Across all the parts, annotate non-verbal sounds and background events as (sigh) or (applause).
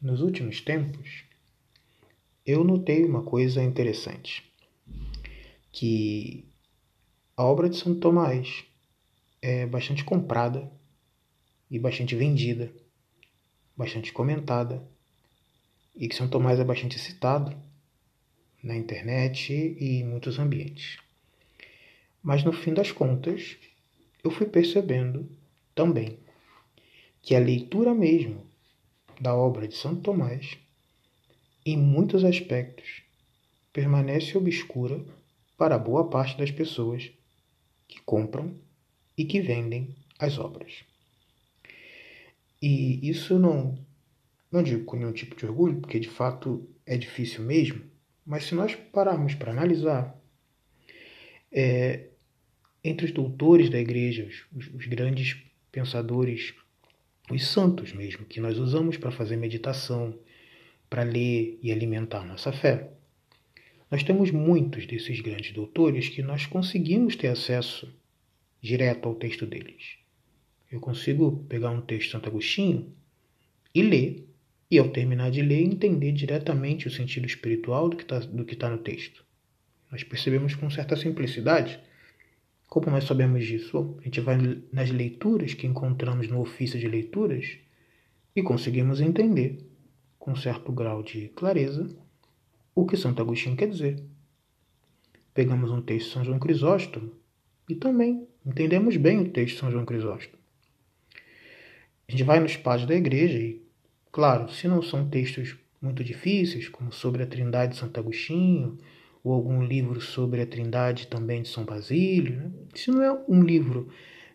nos últimos tempos, eu notei uma coisa interessante, que a obra de Santo Tomás é bastante comprada e bastante vendida, bastante comentada, e que São Tomás é bastante citado na internet e em muitos ambientes. Mas no fim das contas, eu fui percebendo também que a leitura mesmo da obra de Santo Tomás, em muitos aspectos, permanece obscura para boa parte das pessoas que compram e que vendem as obras. E isso não, não digo com nenhum tipo de orgulho, porque de fato é difícil mesmo, mas se nós pararmos para analisar, é, entre os doutores da igreja, os, os grandes pensadores, os santos mesmo, que nós usamos para fazer meditação, para ler e alimentar nossa fé, nós temos muitos desses grandes doutores que nós conseguimos ter acesso direto ao texto deles. Eu consigo pegar um texto de Santo Agostinho e ler, e ao terminar de ler, entender diretamente o sentido espiritual do que está tá no texto. Nós percebemos com certa simplicidade. Como nós sabemos disso? Bom, a gente vai nas leituras que encontramos no ofício de leituras e conseguimos entender, com certo grau de clareza, o que Santo Agostinho quer dizer. Pegamos um texto de São João Crisóstomo e também entendemos bem o texto de São João Crisóstomo. A gente vai nos padres da igreja e, claro, se não são textos muito difíceis, como sobre a Trindade de Santo Agostinho, ou algum livro sobre a Trindade também de São Basílio, né? se não é um livro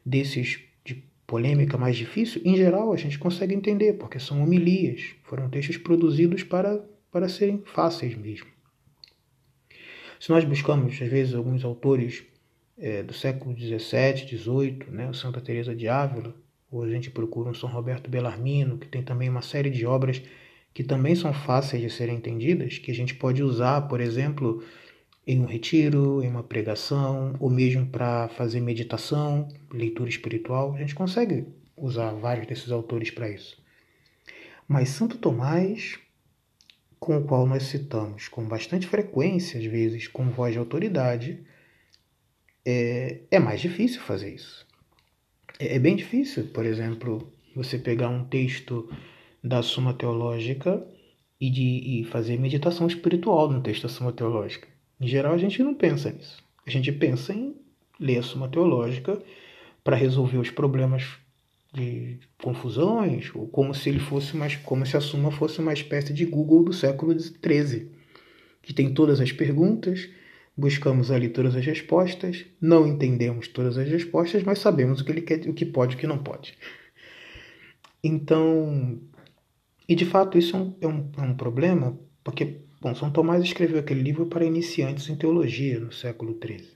desses de polêmica mais difícil, em geral a gente consegue entender, porque são homilias, foram textos produzidos para, para serem fáceis mesmo. Se nós buscamos, às vezes, alguns autores é, do século XVII, XVIII, né, Santa Teresa de Ávila, ou a gente procura um São Roberto Bellarmino, que tem também uma série de obras que também são fáceis de serem entendidas, que a gente pode usar, por exemplo, em um retiro, em uma pregação, ou mesmo para fazer meditação, leitura espiritual. A gente consegue usar vários desses autores para isso. Mas Santo Tomás, com o qual nós citamos com bastante frequência, às vezes com voz de autoridade, é, é mais difícil fazer isso. É, é bem difícil, por exemplo, você pegar um texto da Suma Teológica e, de, e fazer meditação espiritual no texto da Suma Teológica. Em geral, a gente não pensa nisso. A gente pensa em ler a Suma Teológica para resolver os problemas de confusões, ou como se ele fosse mais, como se a Suma fosse uma espécie de Google do século XIII, que tem todas as perguntas Buscamos ali todas as respostas, não entendemos todas as respostas, mas sabemos o que ele quer, o que pode e o que não pode. Então, e de fato isso é um, é um, é um problema, porque bom, São Tomás escreveu aquele livro para iniciantes em teologia no século XIII.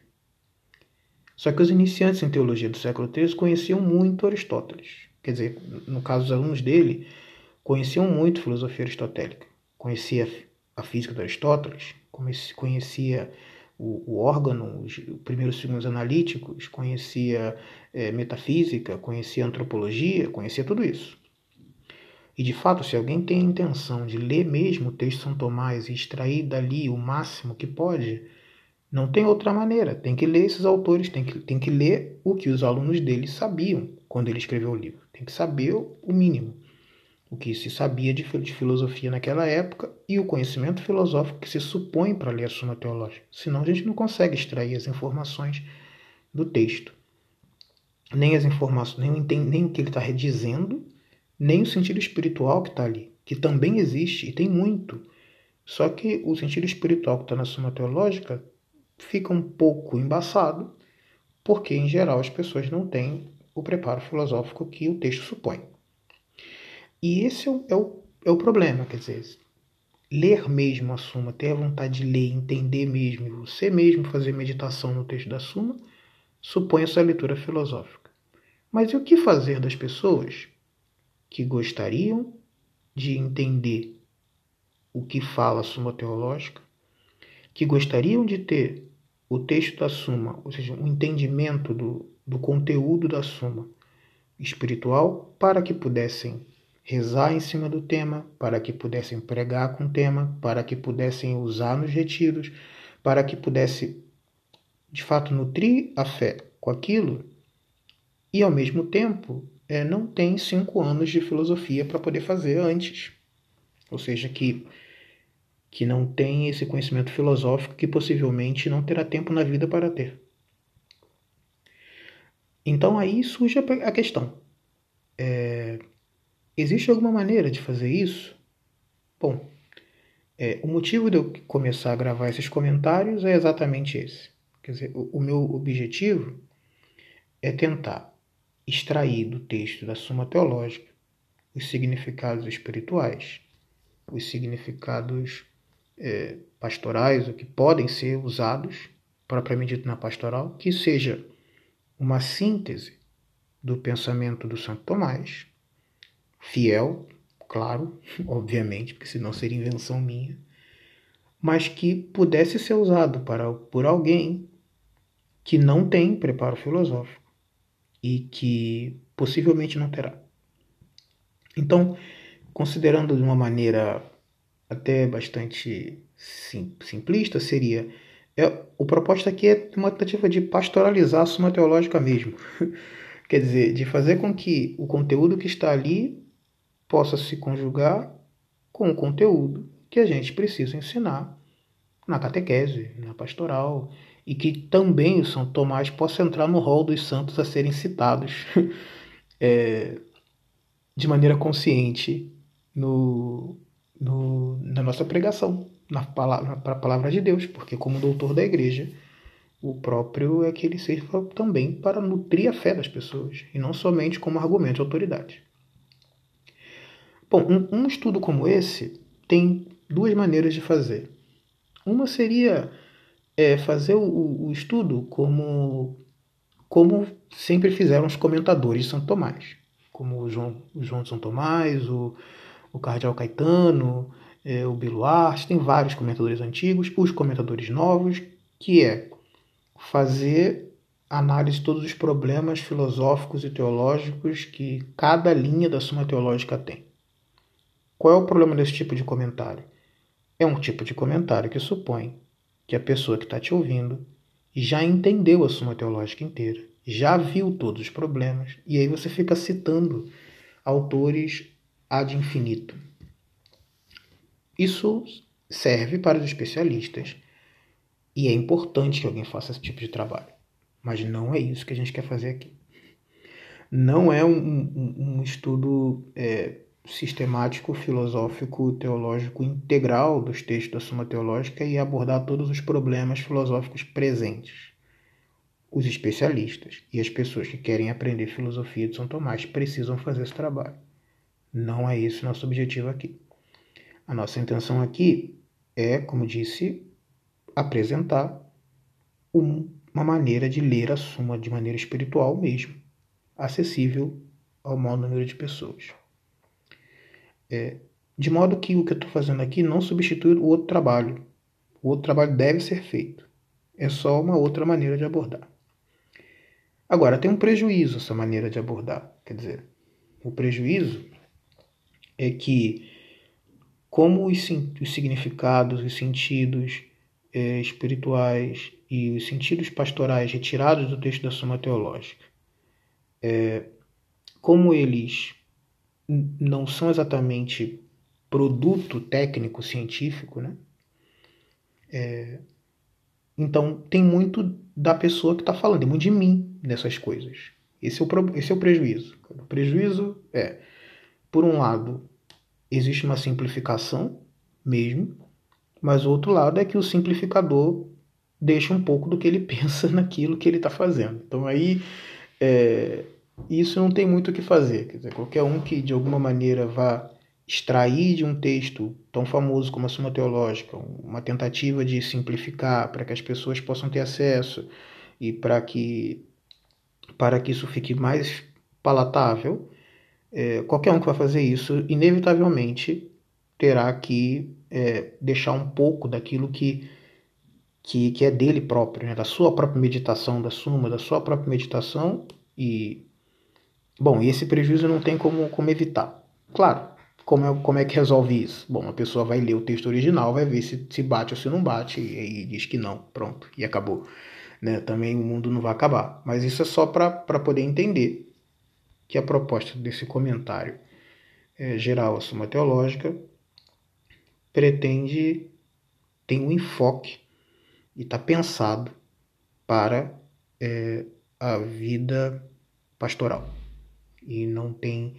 Só que os iniciantes em teologia do século XIII conheciam muito Aristóteles. Quer dizer, no caso dos alunos dele, conheciam muito filosofia aristotélica. Conhecia a física de Aristóteles, conhecia o, o órgão, os primeiros segundos analíticos, conhecia é, metafísica, conhecia antropologia, conhecia tudo isso. E de fato, se alguém tem a intenção de ler mesmo o texto de São Tomás e extrair dali o máximo que pode, não tem outra maneira. Tem que ler esses autores, tem que, tem que ler o que os alunos dele sabiam quando ele escreveu o livro. Tem que saber o mínimo o que se sabia de, filosofia naquela época e o conhecimento filosófico que se supõe para ler a Suma Teológica. Senão a gente não consegue extrair as informações do texto. Nem as informações, nem nem o que ele está redizendo, nem o sentido espiritual que está ali, que também existe e tem muito. Só que o sentido espiritual que está na Suma Teológica fica um pouco embaçado, porque em geral as pessoas não têm o preparo filosófico que o texto supõe. E esse é o, é o, é o problema, quer dizer, ler mesmo a Suma, ter a vontade de ler, entender mesmo, e você mesmo fazer meditação no texto da Suma, supõe essa leitura filosófica. Mas e o que fazer das pessoas que gostariam de entender o que fala a Suma Teológica, que gostariam de ter o texto da Suma, ou seja, um entendimento do, do conteúdo da Suma espiritual, para que pudessem rezar em cima do tema, para que pudessem pregar com o tema, para que pudessem usar nos retiros, para que pudesse de fato nutrir a fé com aquilo e ao mesmo tempo é, não tem cinco anos de filosofia para poder fazer antes. Ou seja, que, que não tem esse conhecimento filosófico que possivelmente não terá tempo na vida para ter. Então aí surge a questão. É, existe alguma maneira de fazer isso? Bom, é, o motivo de eu começar a gravar esses comentários é exatamente esse. Quer dizer, o, o meu objetivo é tentar extrair do texto da Suma Teológica os significados espirituais, os significados é, pastorais, o que podem ser usados propriamente dito na pastoral, que seja uma síntese do pensamento do Santo Tomás, fiel, claro, (laughs) obviamente, porque senão seria invenção minha, mas que pudesse ser usado para, por alguém que não tem preparo filosófico e que possivelmente não terá. Então, considerando de uma maneira até bastante sim, simplista, seria é, o propósito aqui é uma tentativa de pastoralizar a Suma Teológica mesmo. (laughs) Quer dizer, de fazer com que o conteúdo que está ali possa se conjugar com o conteúdo que a gente precisa ensinar na catequese, na pastoral, e que também o São Tomás possa entrar no rol dos santos a serem citados (laughs) é, de maneira consciente no, no, na nossa pregação, na palavra, para a palavra de Deus, porque como doutor da igreja, o próprio é que ele sirva também para nutrir a fé das pessoas, e não somente como argumento de autoridade. Bom, um, um estudo como esse tem duas maneiras de fazer. Uma seria é, fazer o, o estudo como, como sempre fizeram os comentadores de São Tomás, como o João, o João de São Tomás, o, o Cardeal Caetano, é, o Biluarte, tem vários comentadores antigos, os comentadores novos, que é fazer análise de todos os problemas filosóficos e teológicos que cada linha da Suma Teológica tem. Qual é o problema desse tipo de comentário? É um tipo de comentário que supõe que a pessoa que está te ouvindo já entendeu a Suma Teológica inteira, já viu todos os problemas, e aí você fica citando autores ad infinito. Isso serve para os especialistas e é importante que alguém faça esse tipo de trabalho, mas não é isso que a gente quer fazer aqui. Não é um, um, um estudo é, sistemático, filosófico, teológico integral dos textos da Suma Teológica e abordar todos os problemas filosóficos presentes. Os especialistas e as pessoas que querem aprender filosofia de São Tomás precisam fazer esse trabalho. Não é esse o nosso objetivo aqui. A nossa intenção aqui é, como disse, apresentar um, uma maneira de ler a Suma de maneira espiritual mesmo, acessível ao maior número de pessoas. É, de modo que o que eu estou fazendo aqui não substitui o outro trabalho. O outro trabalho deve ser feito. É só uma outra maneira de abordar. Agora, tem um prejuízo essa maneira de abordar. Quer dizer, o prejuízo é que, como os, os significados, os sentidos é, espirituais e os sentidos pastorais retirados do texto da Suma Teológica, é, como eles não são exatamente produto técnico científico, né? É, então tem muito da pessoa que está falando, tem muito de mim nessas coisas. Esse é, o, esse é o prejuízo. O prejuízo é, por um lado, existe uma simplificação mesmo, mas o outro lado é que o simplificador deixa um pouco do que ele (laughs) pensa naquilo que ele está fazendo. Então aí é, isso não tem muito o que fazer. Quer dizer, qualquer um que de alguma maneira vá extrair de um texto tão famoso como a Suma Teológica, uma tentativa de simplificar para que as pessoas possam ter acesso e para que para que isso fique mais palatável, é, qualquer um que vai fazer isso, inevitavelmente terá que é, deixar um pouco daquilo que, que, que é dele próprio, né? da sua própria meditação, da suma, da sua própria meditação e Bom, e esse prejuízo não tem como, como evitar. Claro, como é, como é que resolve isso? Bom, a pessoa vai ler o texto original, vai ver se, se bate ou se não bate, e aí diz que não, pronto, e acabou. Né? Também o mundo não vai acabar. Mas isso é só para poder entender que a proposta desse comentário é, geral à Suma Teológica pretende, tem um enfoque e está pensado para é, a vida pastoral. E não tem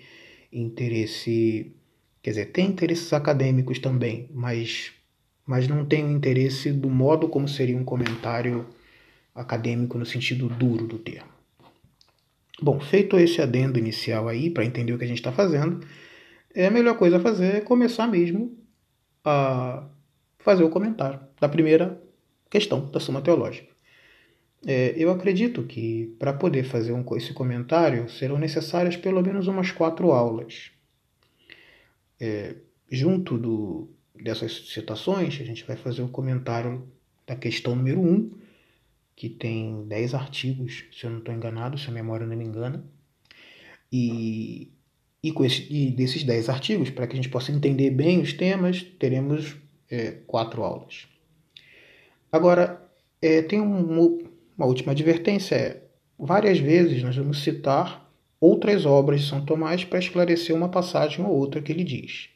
interesse, quer dizer, tem interesses acadêmicos também, mas, mas não tem o interesse do modo como seria um comentário acadêmico no sentido duro do termo. Bom, feito esse adendo inicial aí, para entender o que a gente está fazendo, é a melhor coisa a fazer é começar mesmo a fazer o comentário da primeira questão da Suma Teológica. É, eu acredito que para poder fazer um, esse comentário serão necessárias pelo menos umas quatro aulas. É, junto do, dessas citações, a gente vai fazer o comentário da questão número 1, um, que tem 10 artigos, se eu não estou enganado, se a memória não me engana. E, e, esse, e desses 10 artigos, para que a gente possa entender bem os temas, teremos é, quatro aulas. Agora, é, tem um, uma última advertência: é, várias vezes nós vamos citar outras obras de São Tomás para esclarecer uma passagem ou outra que ele diz.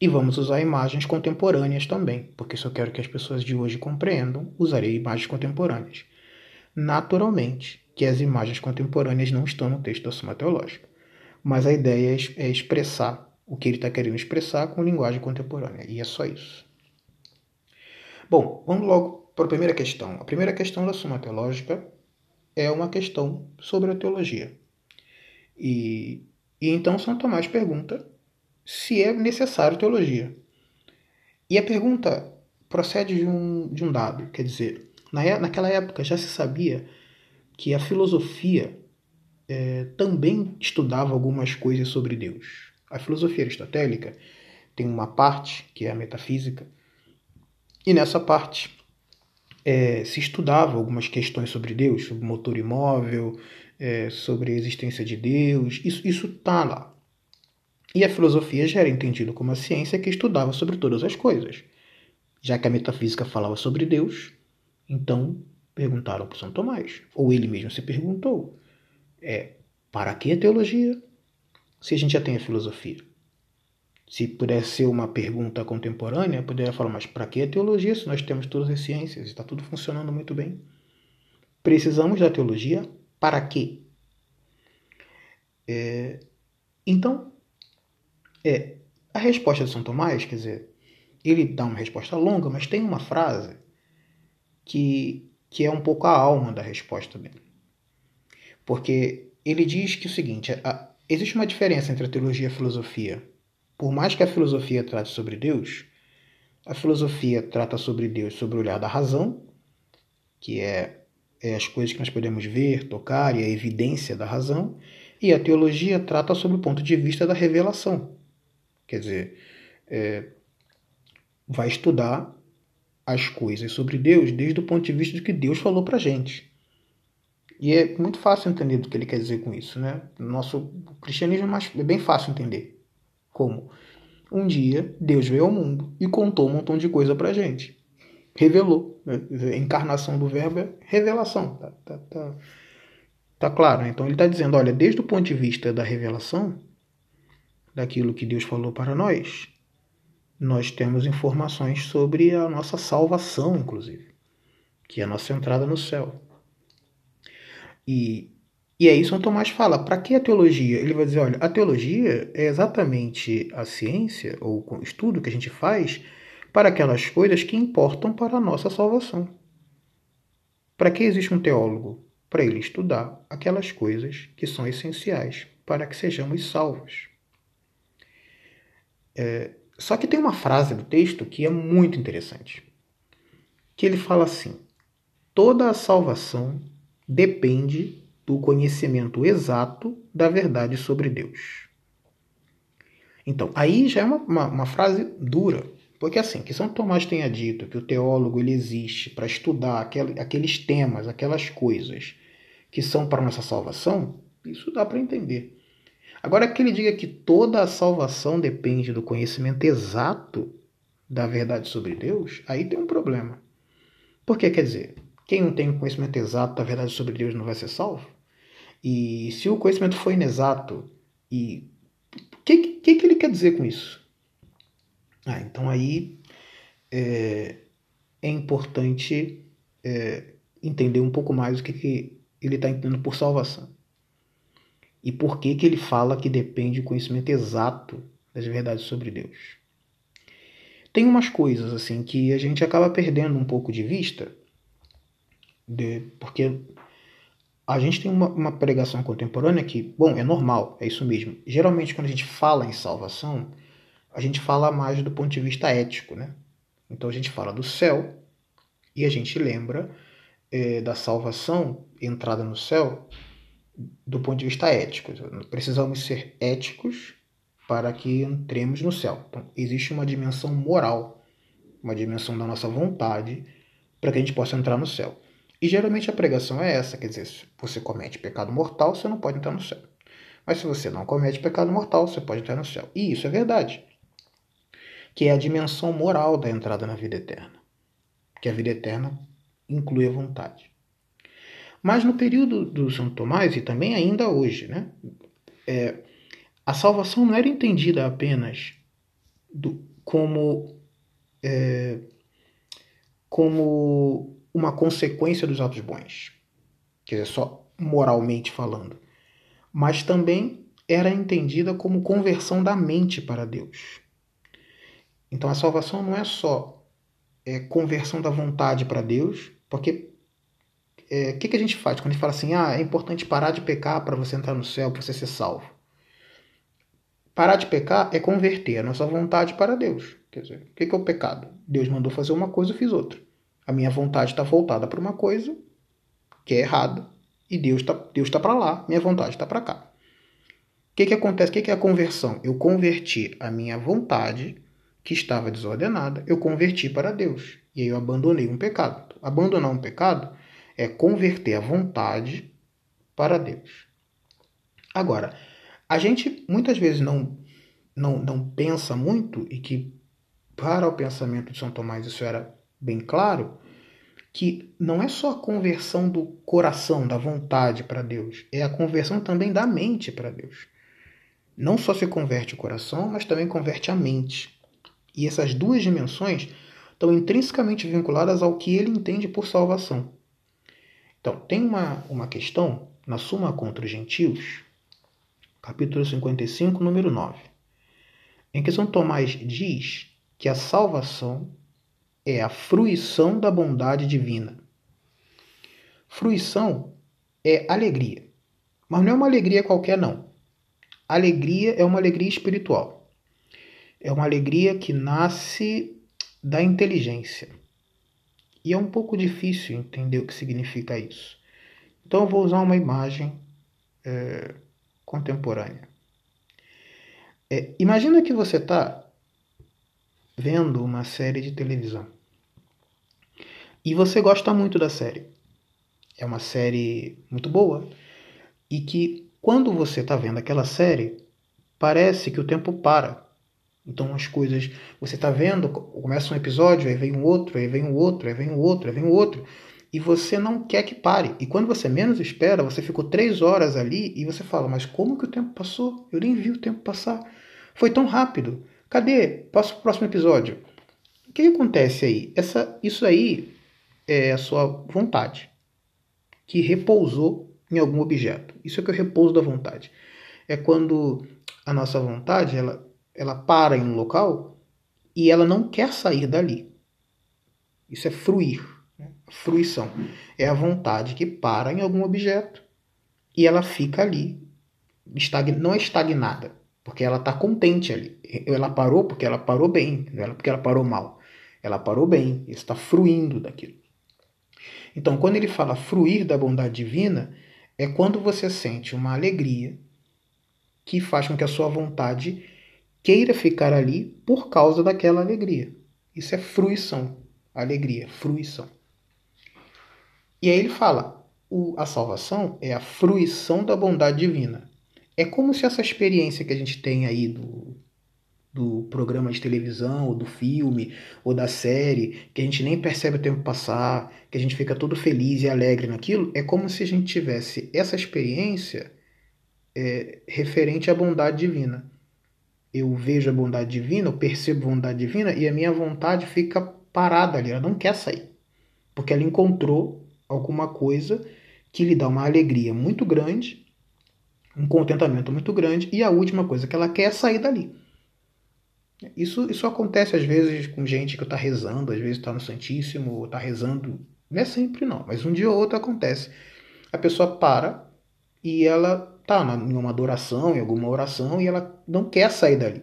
E vamos usar imagens contemporâneas também, porque se eu quero que as pessoas de hoje compreendam, usarei imagens contemporâneas. Naturalmente que as imagens contemporâneas não estão no texto da Suma Teológica, mas a ideia é, expressar o que ele está querendo expressar com linguagem contemporânea, e é só isso. Bom, vamos logo para a primeira questão. A primeira questão da Suma Teológica é uma questão sobre a teologia. E, e então São Tomás pergunta se é necessário teologia. E a pergunta procede de um, de um dado, quer dizer, na, naquela época já se sabia que a filosofia é, também estudava algumas coisas sobre Deus. A filosofia aristotélica tem uma parte, que é a metafísica, e nessa parte é, se estudava algumas questões sobre Deus, sobre motor imóvel, é, sobre a existência de Deus, isso está lá. E a filosofia já era entendida como a ciência que estudava sobre todas as coisas. Já que a metafísica falava sobre Deus, então perguntaram para São Tomás, ou ele mesmo se perguntou: é, para que a teologia se a gente já tem a filosofia? Se pudesse ser uma pergunta contemporânea, poderia falar, mas para que a teologia se nós temos todas as ciências? Está tudo funcionando muito bem. Precisamos da teologia para quê? É, então, é, a resposta de São Tomás, quer dizer, ele dá uma resposta longa, mas tem uma frase que, que é um pouco a alma da resposta dele. Porque ele diz que é o seguinte: a, existe uma diferença entre a teologia e a filosofia. Por mais que a filosofia trate sobre Deus, a filosofia trata sobre Deus sobre o olhar da razão, que é, é as coisas que nós podemos ver, tocar e a evidência da razão, e a teologia trata sobre o ponto de vista da revelação, Quer dizer, é, vai estudar as coisas sobre Deus desde o ponto de vista de que Deus falou para gente. E é muito fácil entender o que ele quer dizer com isso, né? Nosso cristianismo é, mais, é bem fácil entender. Como? Um dia Deus veio ao mundo e contou um montão de coisa para gente. Revelou. Né? Encarnação do verbo é revelação. Tá, tá, tá, tá claro? Né? Então ele está dizendo, olha, desde o ponto de vista da revelação, daquilo que Deus falou para nós, nós temos informações sobre a nossa salvação, inclusive, que é a nossa entrada no céu. E, e aí São Tomás fala, para que a teologia? Ele vai dizer, olha, a teologia é exatamente a ciência, ou o estudo que a gente faz, para aquelas coisas que importam para a nossa salvação. Para que existe um teólogo? Para ele estudar aquelas coisas que são essenciais para que sejamos salvos. É, só que tem uma frase do texto que é muito interessante. Que ele fala assim: toda a salvação depende do conhecimento exato da verdade sobre Deus. Então, aí já é uma, uma, uma frase dura, porque assim, que São Tomás tenha dito que o teólogo ele existe para estudar aquel, aqueles temas, aquelas coisas que são para nossa salvação, isso dá para entender. Agora, que ele diga que toda a salvação depende do conhecimento exato da verdade sobre Deus, aí tem um problema. Porque quer dizer, quem não tem conhecimento exato da verdade sobre Deus não vai ser salvo? E se o conhecimento for inexato, e o que, que, que ele quer dizer com isso? Ah, então aí é, é importante é, entender um pouco mais o que, que ele está entendendo por salvação. E por que, que ele fala que depende do conhecimento exato das verdades sobre Deus. Tem umas coisas assim que a gente acaba perdendo um pouco de vista, de, porque a gente tem uma, uma, pregação contemporânea que, bom, é normal, é isso mesmo. Geralmente, quando a gente fala em salvação, a gente fala mais do ponto de vista ético, né? Então a gente fala do céu e a gente lembra é, da salvação, entrada no céu, do ponto de vista ético. Precisamos ser éticos para que entremos no céu. Então, existe uma dimensão moral, uma dimensão da nossa vontade, para que a gente possa entrar no céu. E geralmente a pregação é essa, quer dizer, se você comete pecado mortal, você não pode entrar no céu. Mas se você não comete pecado mortal, você pode entrar no céu. E isso é verdade. Que é a dimensão moral da entrada na vida eterna. Que a vida eterna inclui a vontade. Mas no período do São Tomás, e também ainda hoje, né, é, a salvação não era entendida apenas do, como, é, como uma consequência dos atos bons, quer dizer, só moralmente falando, mas também era entendida como conversão da mente para Deus. Então a salvação não é só é, conversão da vontade para Deus, porque o é, que, que a gente faz quando a gente fala assim, ah, é importante parar de pecar para você entrar no céu, para você ser salvo? Parar de pecar é converter a nossa vontade para Deus. Quer dizer, o que, que é o pecado? Deus mandou fazer uma coisa, eu fiz outra. A minha vontade está voltada para uma coisa que é errada e Deus está Deus tá para lá, minha vontade está para cá. O que, que acontece? O que, que é a conversão? Eu converti a minha vontade, que estava desordenada, eu converti para Deus. E aí eu abandonei um pecado. Abandonar um pecado é converter a vontade para Deus. Agora, a gente muitas vezes não, não, não pensa muito, e que para o pensamento de São Tomás isso era bem claro, que não é só a conversão do coração, da vontade para Deus, é a conversão também da mente para Deus. Não só se converte o coração, mas também converte a mente. E essas duas dimensões estão intrinsecamente vinculadas ao que ele entende por salvação. Então, tem uma, uma questão na Suma contra os Gentios, capítulo 55, número 9, em que São Tomás diz que a salvação é a fruição da bondade divina. Fruição é alegria, mas não é uma alegria qualquer, não. Alegria é uma alegria espiritual. É uma alegria que nasce da inteligência. E é um pouco difícil entender o que significa isso. Então eu vou usar uma imagem é, contemporânea. É, imagina que você está vendo uma série de televisão e você gosta muito da série. É uma série muito boa e que quando você está vendo aquela série parece que o tempo para então as coisas, você está vendo, começa um episódio, aí vem um outro, aí vem um outro, aí vem um outro, aí vem um outro, e você não quer que pare. E quando você menos espera, você ficou três horas ali e você fala, mas como que o tempo passou? Eu nem vi o tempo passar. Foi tão rápido. Cadê? Passa o próximo episódio. O que acontece aí? Essa, isso aí é a sua vontade, que repousou em algum objeto. Isso é que é o repouso da vontade. É quando a nossa vontade ela ela para em um local e ela não quer sair dali. Isso é fruir, né? fruição. É a vontade que para em algum objeto e ela fica ali. Não é estagnada, porque ela está contente ali. Ela parou porque ela parou bem, não é porque ela parou mal. Ela parou bem, está fruindo daquilo. Então, quando ele fala fruir da bondade divina, é quando você sente uma alegria que faz com que a sua vontade queira ficar ali por causa daquela alegria. Isso é fruição. Alegria, fruição. E aí ele fala: a salvação é a fruição da bondade divina. É como se essa experiência que a gente tem aí do, do programa de televisão, ou do filme, ou da série, que a gente nem percebe o tempo passar, que a gente fica todo feliz e alegre naquilo, é como se a gente tivesse essa experiência é, referente à bondade divina. Eu vejo a bondade divina, eu percebo a bondade divina e a minha vontade fica parada ali, ela não quer sair. Porque ela encontrou alguma coisa que lhe dá uma alegria muito grande um contentamento muito grande, e a última coisa que ela quer é sair dali. Isso, isso acontece às vezes com gente que está rezando, às vezes está no Santíssimo, está rezando. Não é sempre não, mas um dia ou outro acontece. A pessoa para e ela está em uma adoração, em alguma oração, e ela não quer sair dali.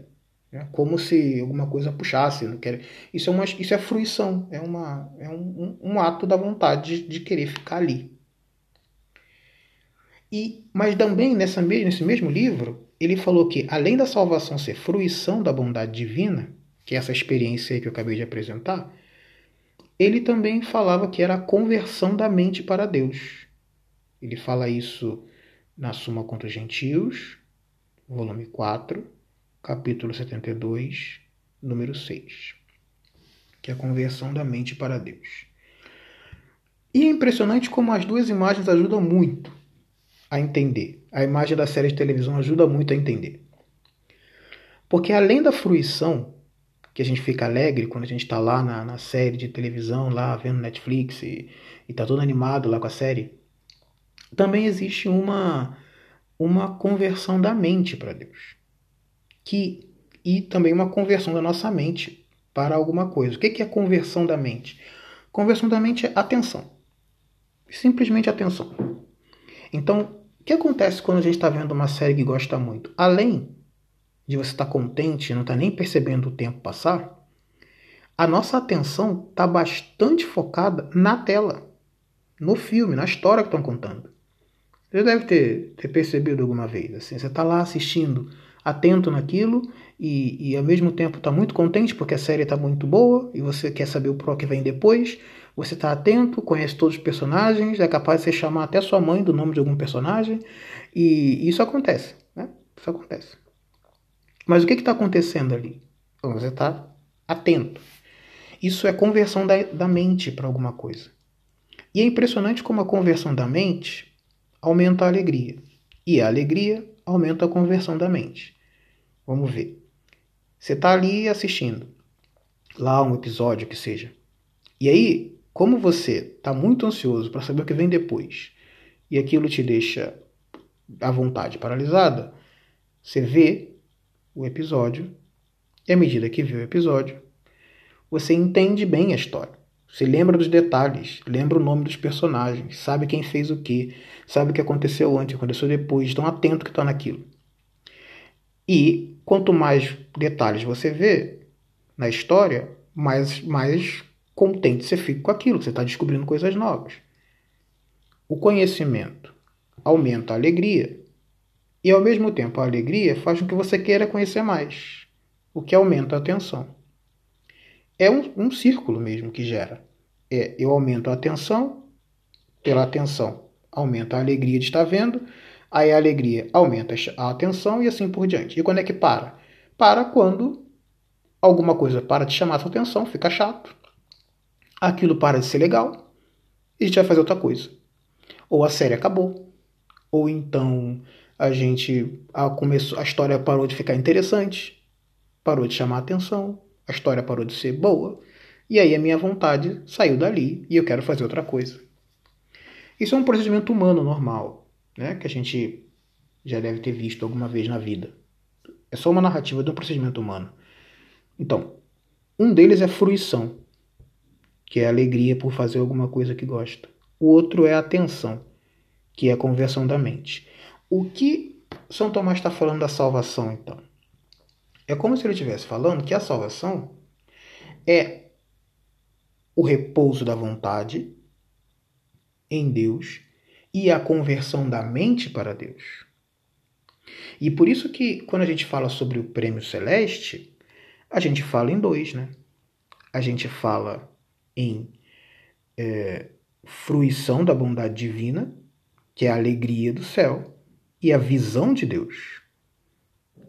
É como se alguma coisa puxasse. Não quer... isso, é uma, isso é fruição, é, uma, é um, um, um ato da vontade de, de querer ficar ali. E, mas também nessa, nesse mesmo livro, ele falou que, além da salvação ser fruição da bondade divina, que é essa experiência que eu acabei de apresentar, ele também falava que era a conversão da mente para Deus. Ele fala isso na Suma contra os Gentios, volume 4, capítulo 72, número 6, que é a conversão da mente para Deus. E é impressionante como as duas imagens ajudam muito a entender. A imagem da série de televisão ajuda muito a entender. Porque além da fruição, que a gente fica alegre quando a gente está lá na, na, série de televisão, lá vendo Netflix e, está todo animado lá com a série, também existe uma, uma conversão da mente para Deus. Que, e também uma conversão da nossa mente para alguma coisa. O que é conversão da mente? Conversão da mente é atenção. Simplesmente atenção. Então, o que acontece quando a gente está vendo uma série que gosta muito? Além de você estar tá contente e não estar tá nem percebendo o tempo passar, a nossa atenção está bastante focada na tela, no filme, na história que estão contando. Você deve ter, ter percebido alguma vez. Assim, você está lá assistindo, atento naquilo e, e ao mesmo tempo está muito contente porque a série está muito boa e você quer saber o pro que vem depois você está atento, conhece todos os personagens, é capaz de você chamar até sua mãe do nome de algum personagem. E isso acontece, né? Isso acontece. Mas o que está acontecendo ali? Você está atento. Isso é conversão da, da mente para alguma coisa. E é impressionante como a conversão da mente aumenta a alegria. E a alegria aumenta a conversão da mente. Vamos ver. Você está ali assistindo lá um episódio que seja. E aí como você está muito ansioso para saber o que vem depois e aquilo te deixa à vontade paralisada, você vê o episódio e à medida que vê o episódio, você entende bem a história. Você lembra dos detalhes, lembra o nome dos personagens, sabe quem fez o que, sabe o que aconteceu antes, o que aconteceu depois, estão atento que está naquilo. E quanto mais detalhes você vê na história, mais, mais contente você fica com aquilo, você está descobrindo coisas novas. O conhecimento aumenta a alegria e, ao mesmo tempo, a alegria faz com que você queira conhecer mais, o que aumenta a atenção. É um, um círculo mesmo que gera. É, eu aumento a atenção, pela atenção aumenta a alegria de estar vendo, aí a alegria aumenta a atenção e assim por diante. E quando é que para? Para quando alguma coisa para de chamar sua atenção, fica chato, aquilo para de ser legal e a gente vai fazer outra coisa. Ou a série acabou, ou então a gente a, começou, a história parou de ficar interessante, parou de chamar atenção, a história parou de ser boa, e aí a minha vontade saiu dali e eu quero fazer outra coisa. Isso é um procedimento humano normal, né, que a gente já deve ter visto alguma vez na vida. É só uma narrativa de um procedimento humano. Então, um deles é fruição que é alegria por fazer alguma coisa que gosta. O outro é atenção, que é a conversão da mente. O que São Tomás está falando da salvação, então? É como se ele estivesse falando que a salvação é o repouso da vontade em Deus e a conversão da mente para Deus. E por isso que quando a gente fala sobre o prêmio celeste, a gente fala em dois, né? A gente fala em é, fruição da bondade divina, que é a alegria do céu, e a visão de Deus.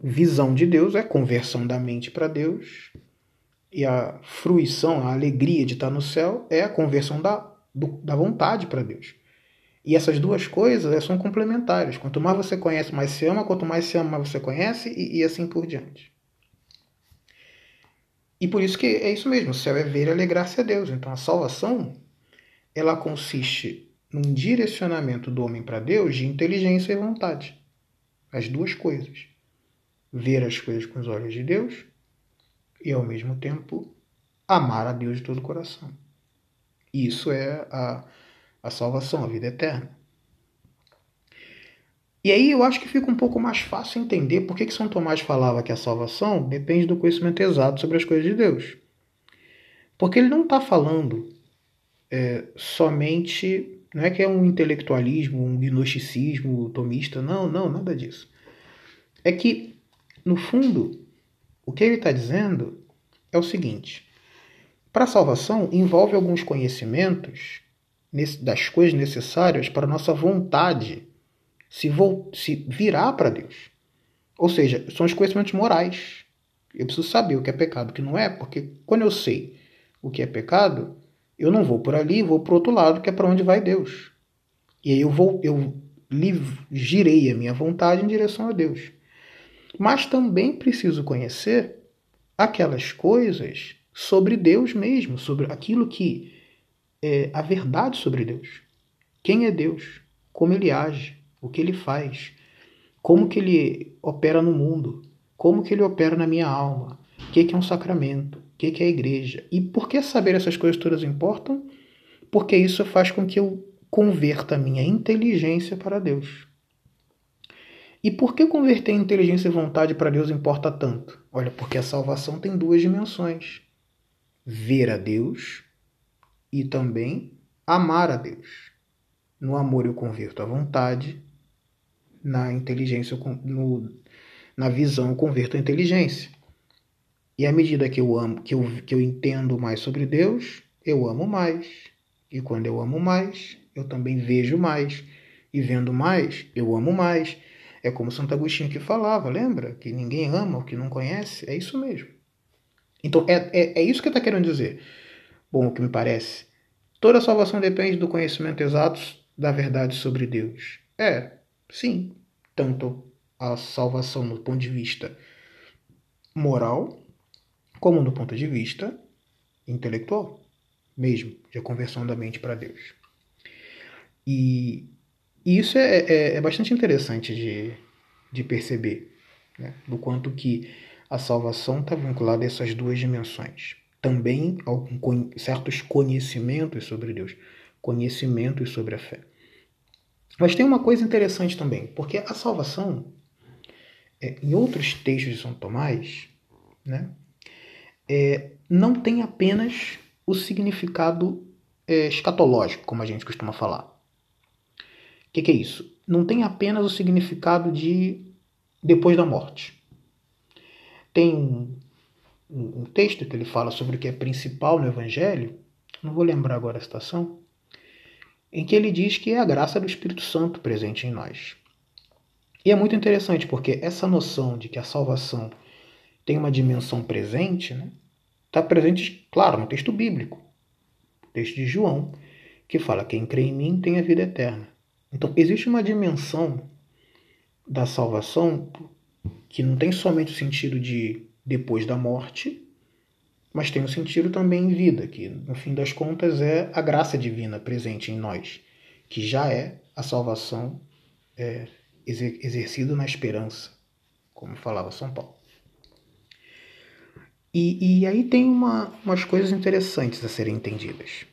Visão de Deus é conversão da mente para Deus, e a fruição, a alegria de estar no céu é a conversão da, do, da vontade para Deus. E essas duas coisas são complementares. Quanto mais você conhece, mais se ama. Quanto mais se ama, mais você conhece. E, e assim por diante. E por isso que é isso mesmo. O céu é ver e alegrar-se a Deus. Então a salvação, ela consiste num direcionamento do homem para Deus de inteligência e vontade. As duas coisas. Ver as coisas com os olhos de Deus e, ao mesmo tempo, amar a Deus de todo o coração. Isso é a, a salvação, a vida eterna. E aí eu acho que fica um pouco mais fácil entender por que, que São Tomás falava que a salvação depende do conhecimento exato sobre as coisas de Deus. Porque ele não está falando é, somente. Não é que é um intelectualismo, um gnosticismo tomista, não, não, nada disso. É que, no fundo, o que ele está dizendo é o seguinte: para a salvação envolve alguns conhecimentos das coisas necessárias para a nossa vontade se, se virar para Deus. Ou seja, são os conhecimentos morais. Eu preciso saber o que é pecado o que não é, porque quando eu sei o que é pecado, eu não vou por ali, vou para outro lado, que é para onde vai Deus. E aí eu vou, eu girei a minha vontade em direção a Deus mas também preciso conhecer aquelas coisas sobre Deus mesmo, sobre aquilo que é a verdade sobre Deus. Quem é Deus? Como ele age? O que ele faz? Como que ele opera no mundo? Como que ele opera na minha alma? O que é um sacramento? O que é a igreja? E por que saber essas coisas todas importam? Porque isso faz com que eu converta a minha inteligência para Deus. E por que converter inteligência e vontade para Deus importa tanto? Olha, porque a salvação tem duas dimensões: ver a Deus e também amar a Deus. No amor eu converto a vontade, na inteligência, no, na visão converto a inteligência. E à medida que eu amo, que eu, que eu entendo mais sobre Deus, eu amo mais. E quando eu amo mais, eu também vejo mais. E vendo mais, eu amo mais. É como Santo Agostinho que falava, lembra? Que ninguém ama o que não conhece. É isso mesmo. Então, é, é, é isso que está querendo dizer. Bom, o que me parece. Toda salvação depende do conhecimento exato da verdade sobre Deus. É, sim. Tanto a salvação no ponto de vista moral, como no ponto de vista intelectual, mesmo, de conversão da mente para Deus. E e isso é, é, é bastante interessante de, de perceber, né? do quanto que a salvação está vinculada a essas duas dimensões. Também a certos conhecimentos sobre Deus, conhecimentos sobre a fé. Mas tem uma coisa interessante também, porque a salvação, é, em outros textos de São Tomás, né, é, não tem apenas o significado é, escatológico, como a gente costuma falar que, que é isso? Não tem apenas o significado de depois da morte. Tem um, um, texto que ele fala sobre o que é principal no Evangelho, não vou lembrar agora a citação, em que ele diz que é a graça do Espírito Santo presente em nós. E é muito interessante porque essa noção de que a salvação tem uma dimensão presente, está né, tá presente, claro, no texto bíblico, texto de João, que fala: Quem crê em mim tem a vida eterna. Então, existe uma dimensão da salvação que não tem somente o sentido de depois da morte, mas tem o sentido também em vida, que no fim das contas é a graça divina presente em nós, que já é a salvação é, exercida na esperança, como falava São Paulo. E, e aí tem uma, umas coisas interessantes a serem entendidas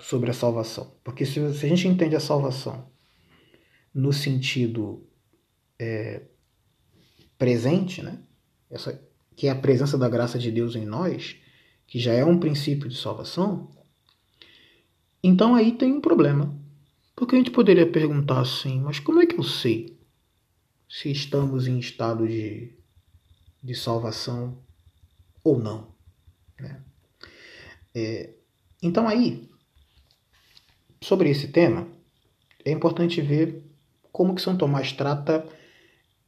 sobre a salvação. Porque se, se a gente entende a salvação no sentido é, presente, né? Essa, que é a presença da graça de Deus em nós, que já é um princípio de salvação, então aí tem um problema. Porque a gente poderia perguntar assim, mas como é que eu sei se estamos em estado de, de salvação ou não? Né? É, então aí Sobre esse tema, é importante ver como que São Tomás trata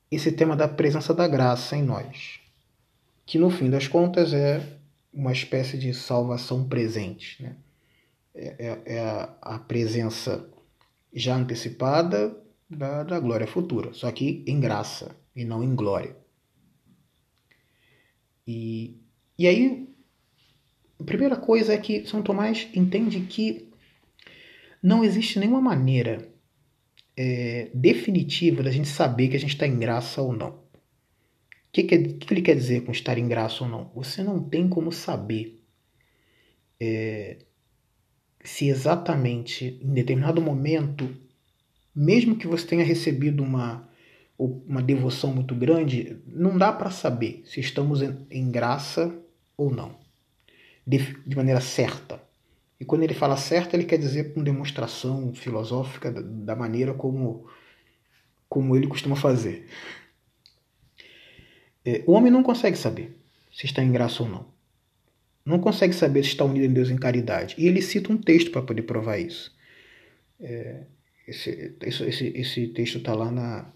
esse tema da presença da graça em nós, que no fim das contas é uma espécie de salvação presente, né? é, é, é a, presença já antecipada da, da glória futura, só que em graça e não em glória. E, e aí, a primeira coisa é que São Tomás entende que não existe nenhuma maneira é, definitiva da gente saber que a gente está em graça ou não. Que, que, que, ele quer dizer com estar em graça ou não? Você não tem como saber é, se exatamente em determinado momento, mesmo que você tenha recebido uma, uma devoção muito grande, não dá para saber se estamos em, em graça ou não, de, de, maneira certa. E quando ele fala certa, ele quer dizer com demonstração filosófica da, da maneira como, como ele costuma fazer. É, o homem não consegue saber se está em graça ou não não consegue saber se está unido em Deus em caridade. E ele cita um texto para poder provar isso. É, esse, esse, esse texto está lá na,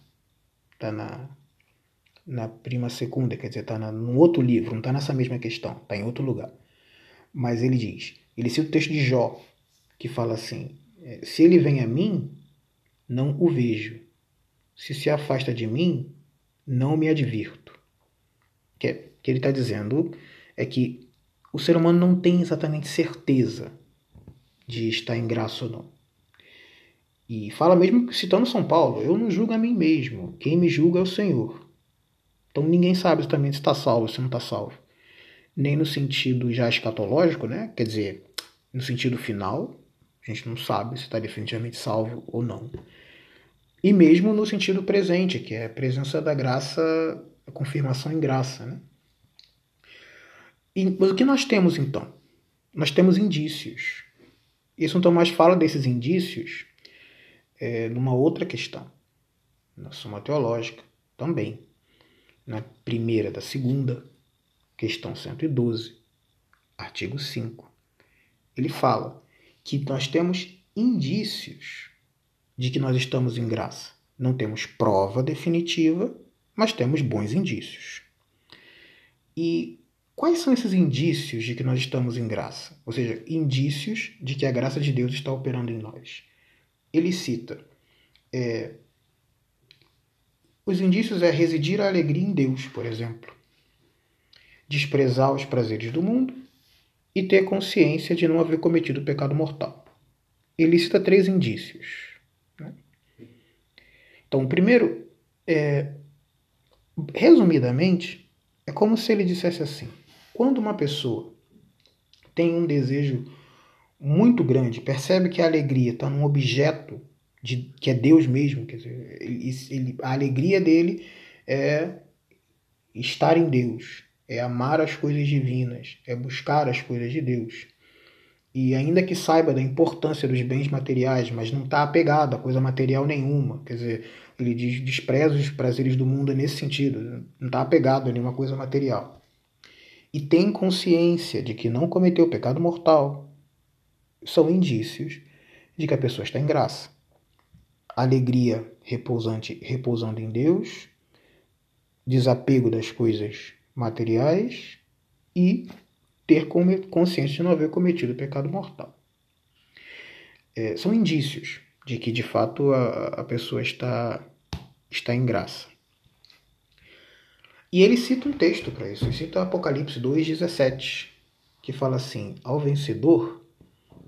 tá na, na prima segunda, quer dizer, está num outro livro, não está nessa mesma questão, está em outro lugar. Mas ele diz, ele cita o texto de Jó, que fala assim, é, se ele vem a mim, não o vejo. Se se afasta de mim, não me advirto. Que, é, que ele está dizendo é que o ser humano não tem exatamente certeza de estar em graça ou não. E fala mesmo citando São Paulo: Eu não julgo a mim mesmo, quem me julga é o Senhor. Então ninguém sabe exatamente se está salvo ou se não está salvo. Nem no sentido já escatológico, né? quer dizer, no sentido final, a gente não sabe se está definitivamente salvo ou não. E mesmo no sentido presente, que é a presença da graça, a confirmação em graça. Né? E, mas o que nós temos então? Nós temos indícios. E São Tomás fala desses indícios é, numa outra questão, na Suma Teológica também, na primeira da segunda, questão 112, artigo 5. Ele fala que nós temos indícios de que nós estamos em graça. Não temos prova definitiva, mas temos bons indícios. E Quais são esses indícios de que nós estamos em graça? Ou seja, indícios de que a graça de Deus está operando em nós. Ele cita: é, os indícios é residir a alegria em Deus, por exemplo, desprezar os prazeres do mundo e ter consciência de não haver cometido o pecado mortal. Ele cita três indícios. Né? Então, o primeiro é, resumidamente, é como se ele dissesse assim: quando uma pessoa tem um desejo muito grande, percebe que a alegria está num objeto de, que é Deus mesmo, quer dizer, ele, ele, a alegria dele é estar em Deus, é amar as coisas divinas, é buscar as coisas de Deus. E ainda que saiba da importância dos bens materiais, mas não está apegado a coisa material nenhuma, quer dizer, ele diz despreza os prazeres do mundo nesse sentido, não está apegado a nenhuma coisa material e tem consciência de que não cometeu pecado mortal, são indícios de que a pessoa está em graça. Alegria repousante, repousando em Deus, desapego das coisas materiais e ter consciência de não haver cometido pecado mortal. É, são indícios de que de fato a, a pessoa está, está em graça. E ele cita um texto para isso, ele cita Apocalipse 2,17, que fala assim: Ao vencedor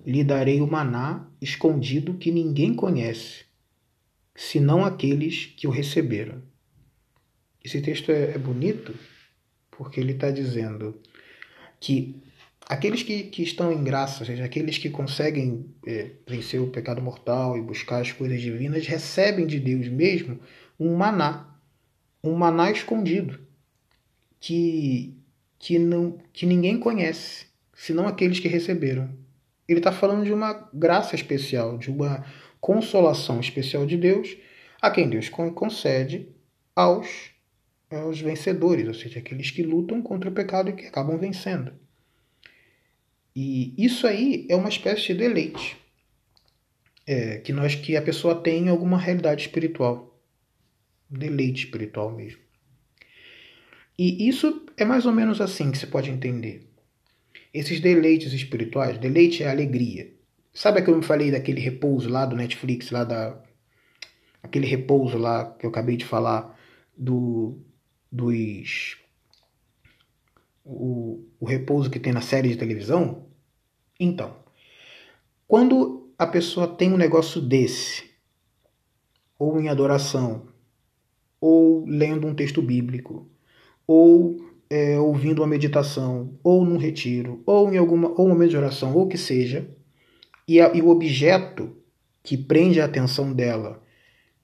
lhe darei o maná escondido que ninguém conhece, senão aqueles que o receberam. Esse texto é, é bonito porque ele está dizendo que aqueles que, que estão em graça, ou seja, aqueles que conseguem é, vencer o pecado mortal e buscar as coisas divinas, recebem de Deus mesmo um maná, um maná escondido que, que, não, que ninguém conhece, senão aqueles que receberam. Ele está falando de uma graça especial, de uma consolação especial de Deus, a quem Deus concede aos, aos vencedores, ou seja, aqueles que lutam contra o pecado e que acabam vencendo. E isso aí é uma espécie de deleite. é, que nós que a pessoa tem alguma realidade espiritual, deleite espiritual mesmo. E isso é mais ou menos assim que se pode entender. Esses deleites espirituais, deleite é alegria. Sabe que eu falei daquele repouso lá do Netflix, lá da aquele repouso lá que eu acabei de falar do dos o, o repouso que tem na série de televisão? Então, quando a pessoa tem um negócio desse, ou em adoração, ou lendo um texto bíblico, ou é, ouvindo uma meditação, ou num retiro, ou em alguma ou um momento de oração, ou o que seja, e, a, e o objeto que prende a atenção dela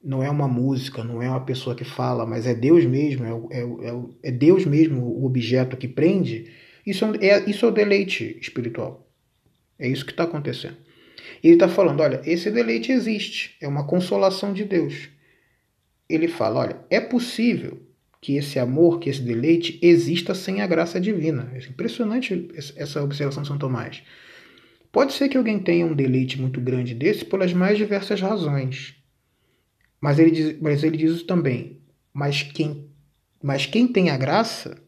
não é uma música, não é uma pessoa que fala, mas é Deus mesmo, é, é, é, é Deus mesmo o objeto que prende, isso é, isso é o deleite espiritual. É isso que está acontecendo. Ele está falando: olha, esse deleite existe, é uma consolação de Deus. Ele fala: olha, é possível que esse amor, que esse deleite exista sem a graça divina. É impressionante essa observação de São Tomás. Pode ser que alguém tenha um deleite muito grande desse pelas mais diversas razões. Mas ele diz, mas ele diz também, mas quem, mas quem tem a graça,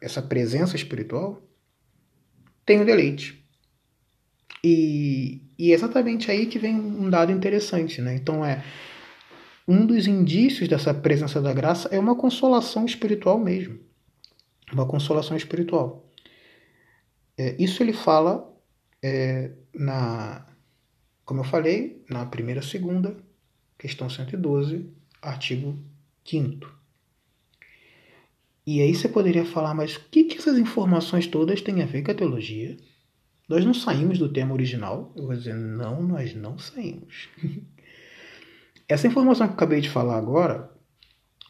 essa presença espiritual, tem o deleite. E, e é exatamente aí que vem um dado interessante, né? Então é um dos indícios dessa presença da graça é uma consolação espiritual mesmo, uma consolação espiritual. É, isso ele fala é, na, como eu falei, na primeira, segunda questão 112, artigo 5 E aí você poderia falar, mas o que, que essas informações todas têm a ver com a teologia? Nós não saímos do tema original? Eu vou dizer, não, nós não saímos. (laughs) Essa informação que eu acabei de falar agora,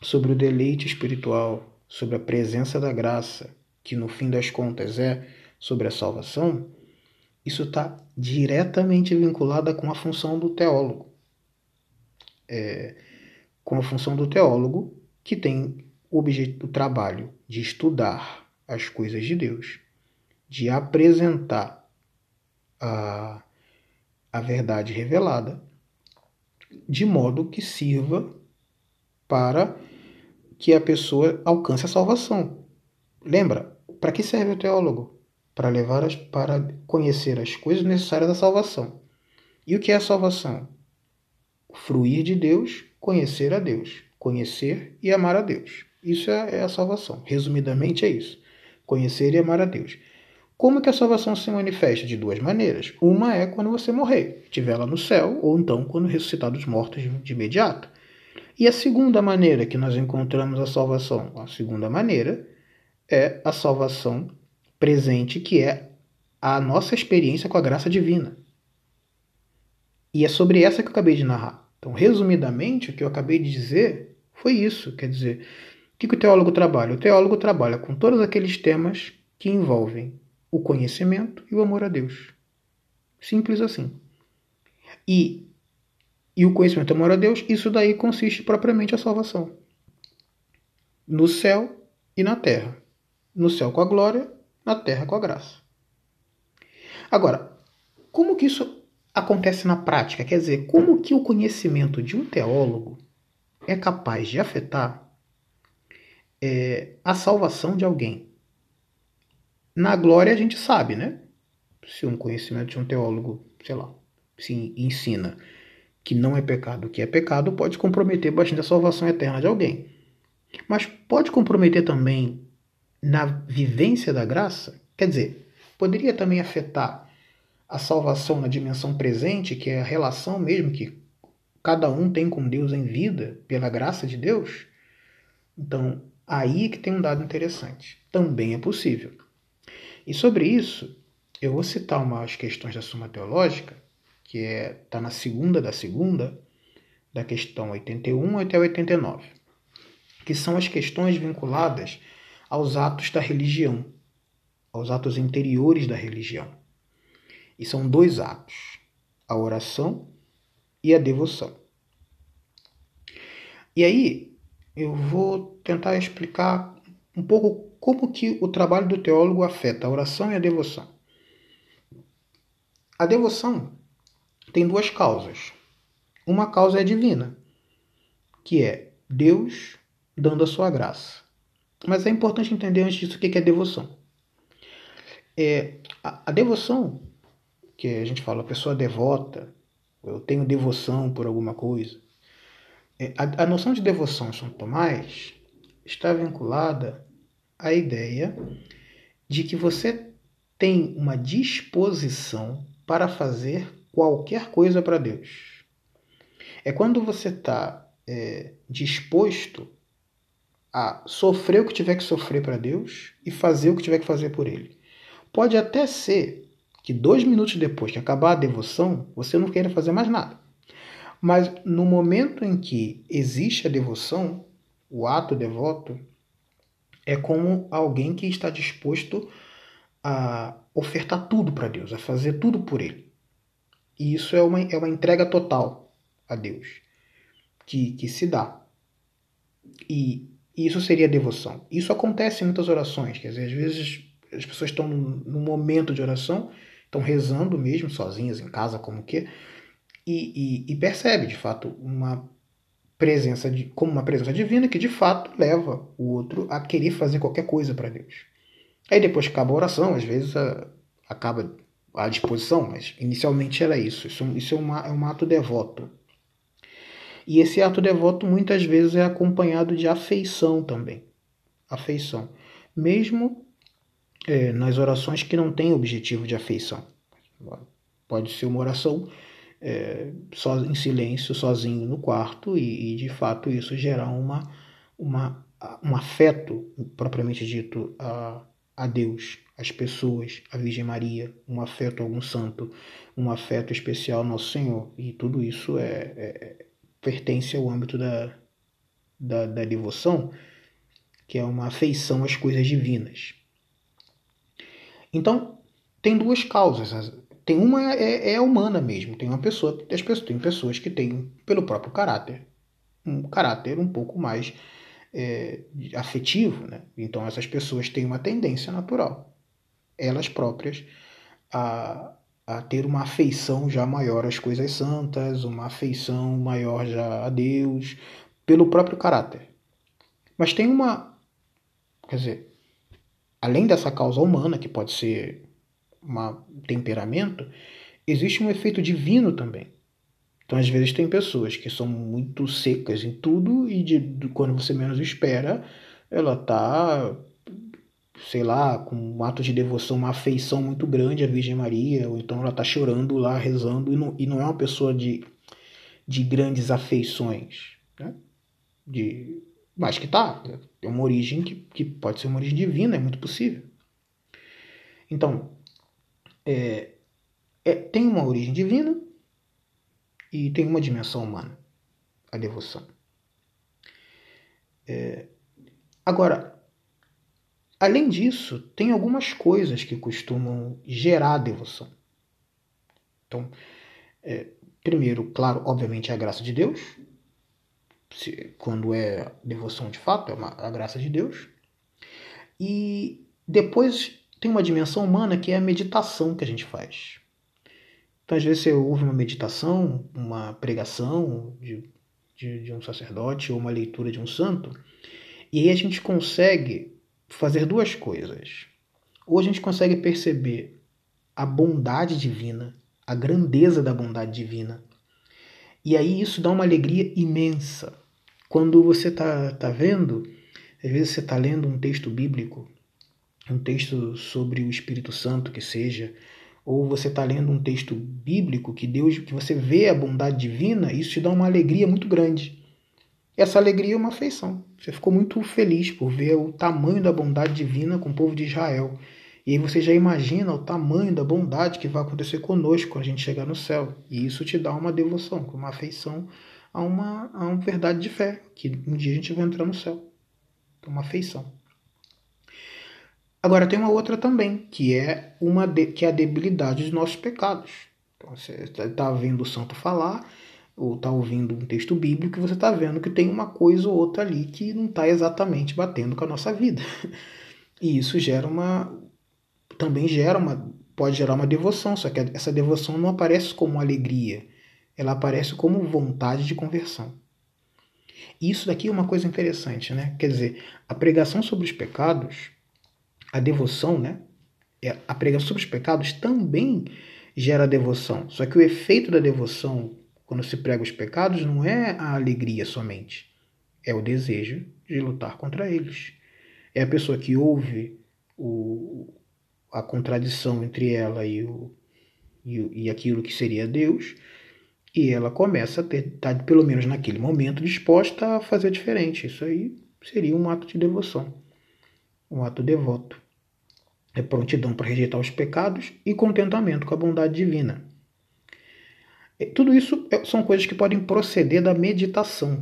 sobre o deleite espiritual, sobre a presença da graça, que no fim das contas é sobre a salvação, isso está diretamente vinculado com a função do teólogo é, com a função do teólogo, que tem o, objeto, o trabalho de estudar as coisas de Deus, de apresentar a, a verdade revelada, de modo que sirva para que a pessoa alcance a salvação. Lembra? Para que serve o teólogo? Para levar as, para conhecer as coisas necessárias da salvação. E o que é a salvação? Fruir de Deus, conhecer a Deus, conhecer e amar a Deus. Isso é, é a salvação. Resumidamente é isso. Conhecer e amar a Deus. Como que a salvação se manifesta? De duas maneiras. Uma é quando você morrer, estiver lá no céu, ou então quando ressuscitar dos mortos de imediato. E a segunda maneira que nós encontramos a salvação, a segunda maneira, é a salvação presente, que é a nossa experiência com a graça divina. E é sobre essa que eu acabei de narrar. Então, resumidamente, o que eu acabei de dizer foi isso. Quer dizer, o que, o teólogo trabalha? O teólogo trabalha com todos aqueles temas que envolvem o conhecimento e o amor a Deus. Simples assim. E, e o conhecimento e o amor a Deus, isso daí consiste propriamente a salvação. No céu e na terra. No céu com a glória, na terra com a graça. Agora, como que isso acontece na prática? Quer dizer, como que o conhecimento de um teólogo é capaz de afetar é, a salvação de alguém? Na glória a gente sabe, né? Se um conhecimento de um teólogo, sei lá, se ensina que não é pecado, que é pecado, pode comprometer bastante a salvação eterna de alguém. Mas pode comprometer também na vivência da graça? Quer dizer, poderia também afetar a salvação na dimensão presente, que é a relação mesmo que cada um tem com Deus em vida, pela graça de Deus, então aí que tem um dado interessante. Também é possível. E sobre isso, eu vou citar umas questões da Suma Teológica, que está é, tá na segunda da segunda, da questão 81 até 89, que são as questões vinculadas aos atos da religião, aos atos interiores da religião. E são dois atos: a oração e a devoção. E aí eu vou tentar explicar um pouco como que o trabalho do teólogo afeta a oração e a devoção. A devoção tem duas causas. Uma causa é divina, que é Deus dando a sua graça. Mas é importante entender antes disso o que é devoção. É, a, a devoção, que a gente fala, pessoa devota, eu tenho devoção por alguma coisa. É, a, a noção de devoção em São Tomás está vinculada à ideia de que você tem uma disposição para fazer qualquer coisa para Deus. É quando você está é, disposto a sofrer o que tiver que sofrer para Deus e fazer o que tiver que fazer por Ele. Pode até ser que dois minutos depois que acabar a devoção, você não queira fazer mais nada. Mas no momento em que existe a devoção, o ato devoto, é como alguém que está disposto a ofertar tudo para Deus, a fazer tudo por Ele. E isso é uma, é uma entrega total a Deus que, que se dá. E isso seria devoção. Isso acontece em muitas orações, quer dizer, às vezes as pessoas estão num momento de oração, estão rezando mesmo, sozinhas em casa, como que, e, e, e percebe de fato uma presença de, como uma presença divina que de fato leva o outro a querer fazer qualquer coisa para Deus. Aí depois que acaba a oração, às vezes a, acaba à disposição, mas inicialmente era isso. Isso, isso é, uma, é um ato devoto. E esse ato devoto muitas vezes é acompanhado de afeição também. Afeição. Mesmo é, nas orações que não têm objetivo de afeição. Pode ser uma oração é, só em silêncio, sozinho no quarto, e, e, de fato isso gerar uma, uma, um afeto, propriamente dito, a, a Deus, às pessoas, à Virgem Maria, um afeto a algum santo, um afeto especial ao Nosso Senhor. E tudo isso é, é pertence ao âmbito da, da, da devoção, que é uma afeição às coisas divinas. Então, tem duas causas. Tem uma é, é humana mesmo, tem uma pessoa, as pessoas, tem pessoas que têm, pelo próprio caráter, um caráter um pouco mais é, afetivo, né? Então essas pessoas têm uma tendência natural, elas próprias, a, a ter uma afeição já maior às coisas santas, uma afeição maior já a Deus, pelo próprio caráter. Mas tem uma, quer dizer, além dessa causa humana, que pode ser um temperamento, existe um efeito divino também. Então, às vezes, tem pessoas que são muito secas em tudo e de, de quando você menos espera, ela tá, sei lá, com um ato de devoção, uma afeição muito grande à Virgem Maria, ou então ela tá chorando lá, rezando, e não, e não é uma pessoa de, de grandes afeições, né? De, mas que tá, é uma origem que, que pode ser uma origem divina, é muito possível. Então, é, é, tem uma origem divina e tem uma dimensão humana, a devoção. É, agora, além disso, tem algumas coisas que costumam gerar devoção. Então, é, primeiro, claro, obviamente, a graça de Deus, quando é devoção de fato, é uma, a graça de Deus. E depois tem uma dimensão humana que é a meditação que a gente faz. Então, às vezes, você ouve uma meditação, uma pregação de, de, de um sacerdote ou uma leitura de um santo, e aí a gente consegue fazer duas coisas. Ou a gente consegue perceber a bondade divina, a grandeza da bondade divina. E aí isso dá uma alegria imensa. Quando você está tá vendo, às vezes você está lendo um texto bíblico, um texto sobre o Espírito Santo que seja, ou você está lendo um texto bíblico que Deus, que você vê a bondade divina, isso te dá uma alegria muito grande. Essa alegria é uma afeição. Você ficou muito feliz por ver o tamanho da bondade divina com o povo de Israel. E aí você já imagina o tamanho da bondade que vai acontecer conosco quando a gente chegar no céu. E isso te dá uma devoção, uma afeição a uma, a uma verdade de fé, que um dia a gente vai entrar no céu. Então, uma afeição. Agora tem uma outra também, que é uma de, que é a debilidade dos nossos pecados. Então, você está vendo o santo falar, ou está ouvindo um texto bíblico, e você está vendo que tem uma coisa ou outra ali que não está exatamente batendo com a nossa vida. E isso gera uma. também gera uma. pode gerar uma devoção, só que essa devoção não aparece como alegria, ela aparece como vontade de conversão. E isso daqui é uma coisa interessante, né? Quer dizer, a pregação sobre os pecados, a devoção, né? É, a pregação sobre os pecados também gera devoção. Só que o efeito da devoção, quando se prega os pecados, não é a alegria somente. É o desejo de lutar contra eles. É a pessoa que ouve o, a contradição entre ela e, o, e, e aquilo que seria Deus, e ela começa a ter, tá, pelo menos naquele momento, disposta a fazer diferente. Isso aí seria um ato de devoção, um ato devoto. É prontidão para rejeitar os pecados e contentamento com a bondade divina. Tudo isso é, são coisas que podem proceder da meditação.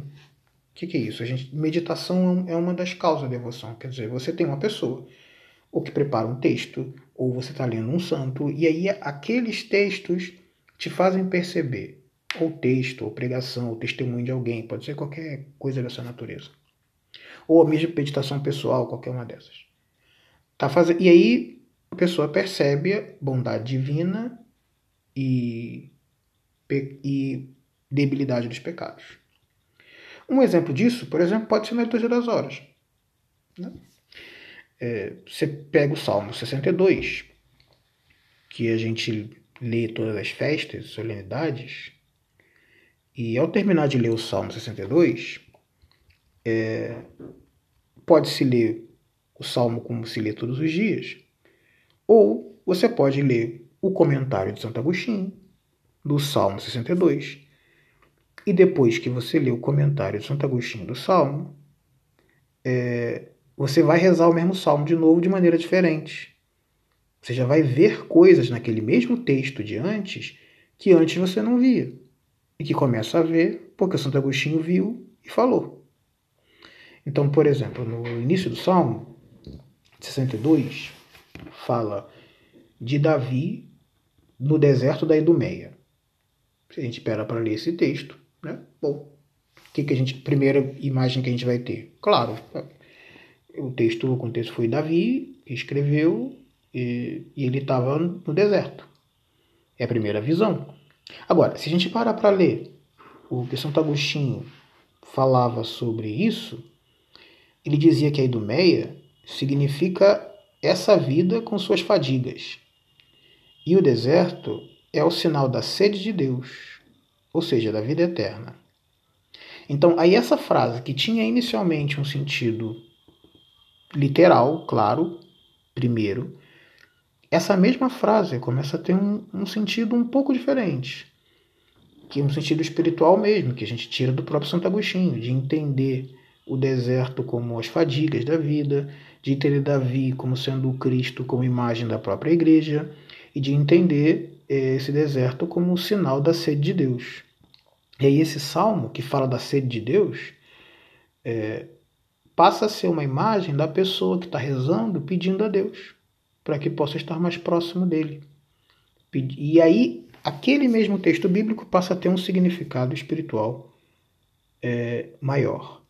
O que, que é isso? A gente, meditação é uma das causas da devoção. Quer dizer, você tem uma pessoa ou que prepara um texto, ou você está lendo um santo, e aí aqueles textos te fazem perceber ou texto, ou pregação, ou testemunho de alguém, pode ser qualquer coisa dessa natureza. Ou a mesma meditação pessoal, qualquer uma dessas. Tá fazendo, e aí a pessoa percebe a bondade divina e, e debilidade dos pecados. Um exemplo disso, por exemplo, pode ser na liturgia das horas. Né? É, você pega o Salmo 62, que a gente lê todas as festas, solenidades, e ao terminar de ler o Salmo 62, é, pode-se ler o Salmo como se lê todos os dias, ou você pode ler o comentário de Santo Agostinho, do Salmo 62, e depois que você lê o comentário de Santo Agostinho do Salmo, é, você vai rezar o mesmo Salmo de novo de maneira diferente. Você já vai ver coisas naquele mesmo texto de antes que antes você não via e que começa a ver porque Santo Agostinho viu e falou. Então, por exemplo, no início do Salmo 62, fala de Davi no deserto da Idumeia. Se a gente espera para ler esse texto, né? Bom, que, que a gente, primeira imagem que a gente vai ter? Claro, o texto, o contexto foi Davi que escreveu e, e ele estava no deserto. É a primeira visão. Agora, se a gente parar para ler o que Santo Agostinho falava sobre isso, ele dizia que a Idumeia significa essa vida com suas fadigas. E o deserto é o sinal da sede de Deus, ou seja, da vida eterna. Então, aí essa frase que tinha inicialmente um sentido literal, claro, primeiro, essa mesma frase começa a ter um, um sentido um pouco diferente, que é um sentido espiritual mesmo, que a gente tira do próprio Santo Agostinho, de entender o deserto como as fadigas da vida, de entender Davi como sendo o Cristo como imagem da própria igreja, e de entender eh, esse deserto como o sinal da sede de Deus. E aí esse salmo que fala da sede de Deus é, passa a ser uma imagem da pessoa que está rezando pedindo a Deus para que possa estar mais próximo dele. E aí, aquele mesmo texto bíblico passa a ter um significado espiritual é, maior.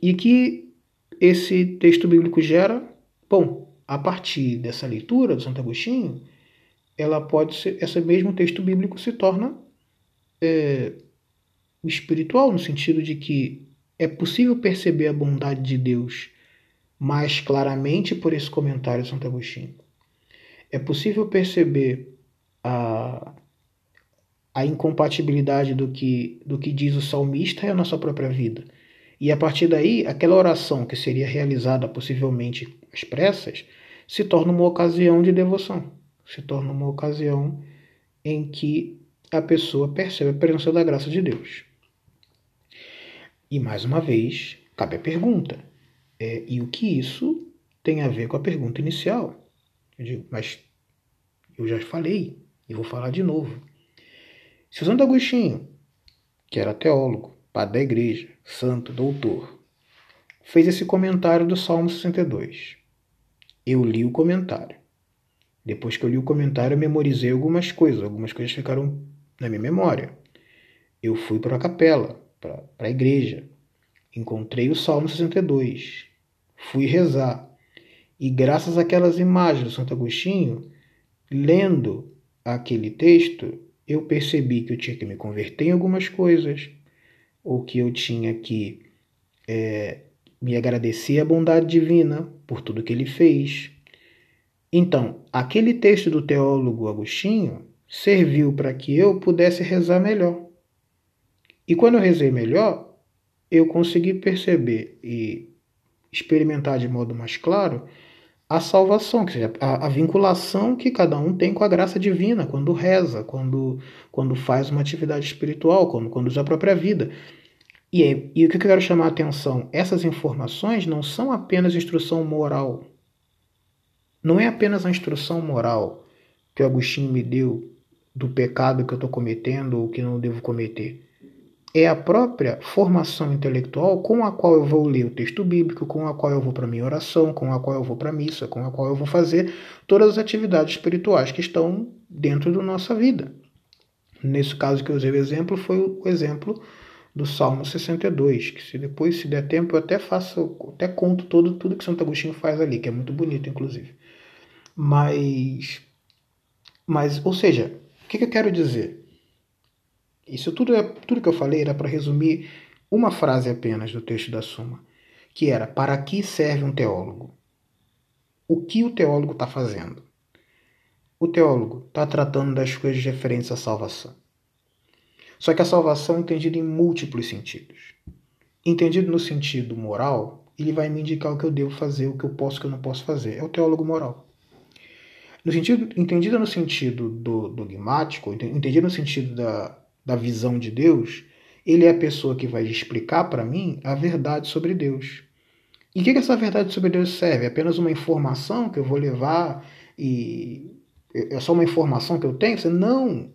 E que esse texto bíblico gera, bom, a partir dessa leitura do Santo Agostinho, ela pode ser, esse mesmo texto bíblico se torna é, espiritual, no sentido de que é possível perceber a bondade de Deus mais claramente por esse comentário de Santo Agostinho. É possível perceber a, a incompatibilidade do que, do que diz o salmista e a nossa própria vida. E a partir daí, aquela oração que seria realizada possivelmente às pressas se torna uma ocasião de devoção, se torna uma ocasião em que a pessoa percebe a presença da graça de Deus. E mais uma vez, cabe a pergunta: é, e o que isso tem a ver com a pergunta inicial? Eu digo, mas eu já falei e vou falar de novo. Se o Santo Agostinho, que era teólogo, padre da igreja, santo, doutor, fez esse comentário do Salmo 62, eu li o comentário. Depois que eu li o comentário, eu memorizei algumas coisas, algumas coisas ficaram na minha memória. Eu fui para a capela, para a igreja, Encontrei o Salmo 62. Fui rezar. E graças àquelas imagens do Santo Agostinho, lendo aquele texto, eu percebi que eu tinha que me converter em algumas coisas, ou que eu tinha que é, me agradecer a bondade divina por tudo que ele fez. Então, aquele texto do teólogo Agostinho serviu para que eu pudesse rezar melhor. E quando eu rezei melhor, eu consegui perceber e experimentar de modo mais claro a salvação, que seja, a, a, vinculação que cada um tem com a graça divina quando reza, quando, quando faz uma atividade espiritual, quando conduz a própria vida. E, e o que eu quero chamar a atenção? Essas informações não são apenas instrução moral. Não é apenas a instrução moral que o Agostinho me deu do pecado que eu estou cometendo ou que não devo cometer é a própria formação intelectual com a qual eu vou ler o texto bíblico, com a qual eu vou para a minha oração, com a qual eu vou para a missa, com a qual eu vou fazer todas as atividades espirituais que estão dentro da nossa vida. Nesse caso que eu usei o exemplo, foi o exemplo do Salmo 62, que se depois, se der tempo, eu até faço, até conto todo, tudo que Santo Agostinho faz ali, que é muito bonito, inclusive. Mas, mas ou seja, o que, que eu quero dizer? Isso tudo, é, tudo que eu falei era para resumir uma frase apenas do texto da Suma, que era: Para que serve um teólogo? O que o teólogo está fazendo? O teólogo está tratando das coisas referentes à salvação. Só que a salvação é entendida em múltiplos sentidos. Entendido no sentido moral, ele vai me indicar o que eu devo fazer, o que eu posso o que eu não posso fazer. É o teólogo moral. No sentido, entendido no sentido do dogmático, entendido no sentido da, da visão de Deus, ele é a pessoa que vai explicar para mim a verdade sobre Deus. E o que, que essa verdade sobre Deus serve? É apenas uma informação que eu vou levar e é só uma informação que eu tenho? Não.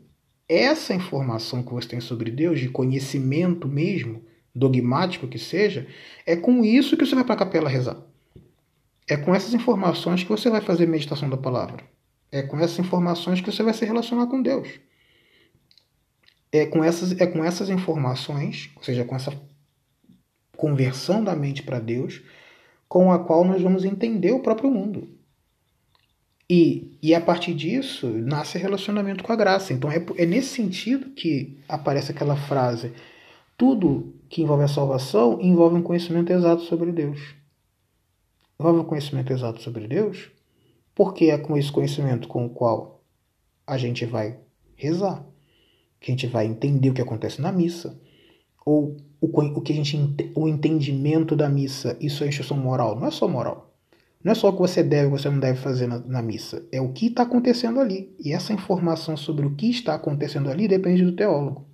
Essa informação que você tem sobre Deus, de conhecimento mesmo, dogmático que seja, é com isso que você vai para a capela rezar. É com essas informações que você vai fazer meditação da palavra. É com essas informações que você vai se relacionar com Deus é com essas, é com essas informações, ou seja, com essa conversão da mente para Deus, com a qual nós vamos entender o próprio mundo. E, e a partir disso nasce relacionamento com a graça. Então é, é nesse sentido que aparece aquela frase: tudo que envolve a salvação envolve um conhecimento exato sobre Deus. Envolve um conhecimento exato sobre Deus, porque é com esse conhecimento com o qual a gente vai rezar que a gente vai entender o que acontece na missa, ou o, o que a gente o entendimento da missa, isso é instrução moral, não é só moral. Não é só o que você deve ou você não deve fazer na, na missa, é o que está acontecendo ali. E essa informação sobre o que está acontecendo ali depende do teólogo.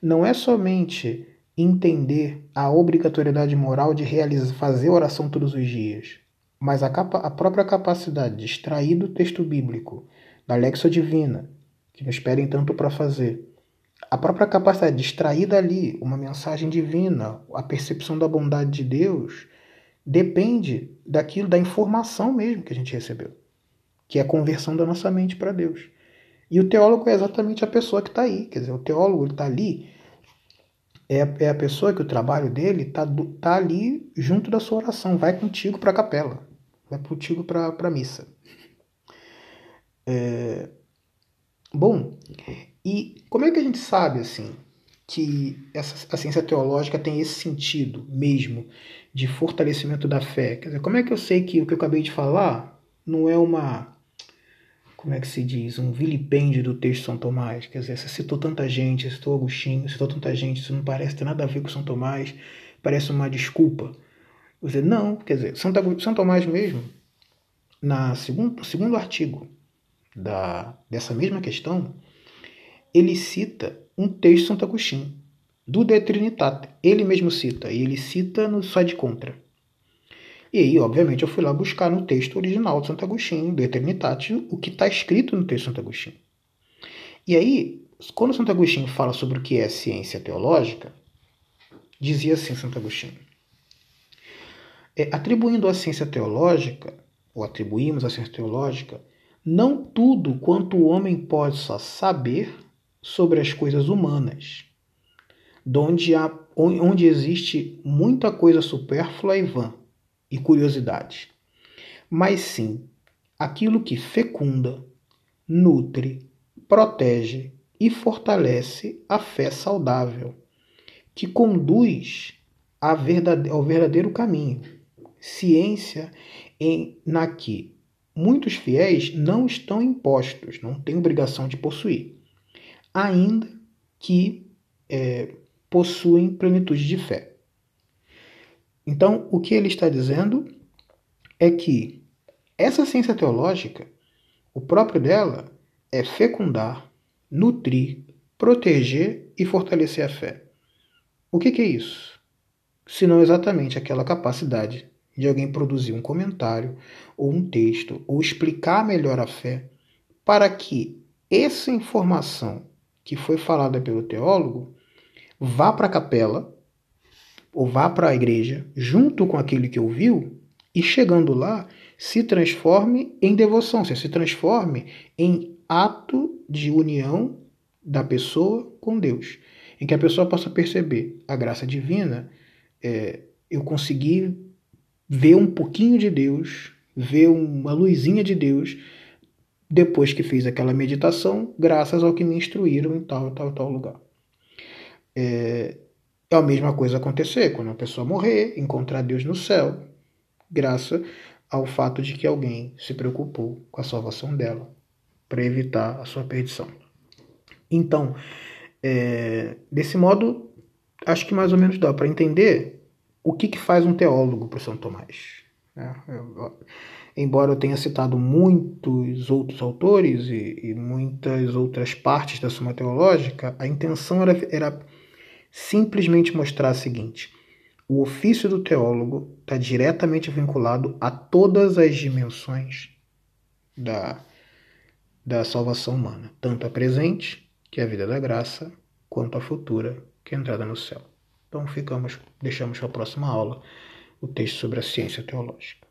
Não é somente entender a obrigatoriedade moral de realizar, fazer oração todos os dias, mas a, capa, a própria capacidade de extrair do texto bíblico, da Lexia Divina, que nos pedem tanto para fazer. A própria capacidade de extrair dali uma mensagem divina, a percepção da bondade de Deus, depende daquilo, da informação mesmo que a gente recebeu, que é a conversão da nossa mente para Deus. E o teólogo é exatamente a pessoa que está aí. Quer dizer, o teólogo está ali, é, é a pessoa que o trabalho dele está tá ali junto da sua oração, vai contigo para a capela, vai contigo para a missa. É, Bom, e como é que a gente sabe assim que essa, a ciência teológica tem esse sentido mesmo de fortalecimento da fé? Quer dizer, como é que eu sei que o que eu acabei de falar não é uma como é que se diz, um vilipêndio do texto de São Tomás. Quer dizer, você citou tanta gente, citou Agostinho, citou tanta gente, isso não parece ter nada a ver com São Tomás, parece uma desculpa. Você, não, quer dizer, São, Tomás mesmo, na segundo, segundo artigo da, dessa mesma questão, ele cita um texto de Santo Agostinho, do De Trinitate. Ele mesmo cita, e ele cita no Só de Contra. E aí, obviamente, eu fui lá buscar no texto original de Santo Agostinho, De Trinitate, o que está escrito no texto de Santo Agostinho. E aí, quando Santo Agostinho fala sobre o que é ciência teológica, dizia assim Santo Agostinho: é, atribuindo à ciência teológica, ou atribuímos à ciência teológica, não tudo quanto o homem possa saber sobre as coisas humanas, onde, há, onde existe muita coisa supérflua e vã e curiosidade, mas sim aquilo que fecunda, nutre, protege e fortalece a fé saudável, que conduz ao verdadeiro caminho. Ciência em, na que muitos fiéis não estão impostos, não têm obrigação de possuir, ainda que é, possuem plenitude de fé. Então, o que ele está dizendo é que essa ciência teológica, o próprio dela é fecundar, nutrir, proteger e fortalecer a fé. O que, que é isso? Senão exatamente aquela capacidade de alguém produzir um comentário ou um texto ou explicar melhor a fé para que essa informação que foi falada pelo teólogo vá para a capela ou vá para a igreja junto com aquele que ouviu e chegando lá se transforme em devoção, se transforme em ato de união da pessoa com Deus, em que a pessoa possa perceber a graça divina. É, eu consegui ver um pouquinho de Deus, ver uma luzinha de Deus depois que fiz aquela meditação, graças ao que me instruíram em tal, tal, tal lugar. É, é a mesma coisa acontecer quando a pessoa morrer, encontrar Deus no céu, graças ao fato de que alguém se preocupou com a salvação dela para evitar a sua perdição. Então, é, desse modo, acho que mais ou menos dá para entender o que, que faz um teólogo para São Tomás. É, eu, embora eu tenha citado muitos outros autores e, e, muitas outras partes da Suma Teológica, a intenção era, era simplesmente mostrar a seguinte: o ofício do teólogo está diretamente vinculado a todas as dimensões da, da salvação humana, tanto a presente, que é a vida da graça, quanto a futura, que é a entrada no céu. Então ficamos, deixamos para a próxima aula o texto sobre a ciência teológica.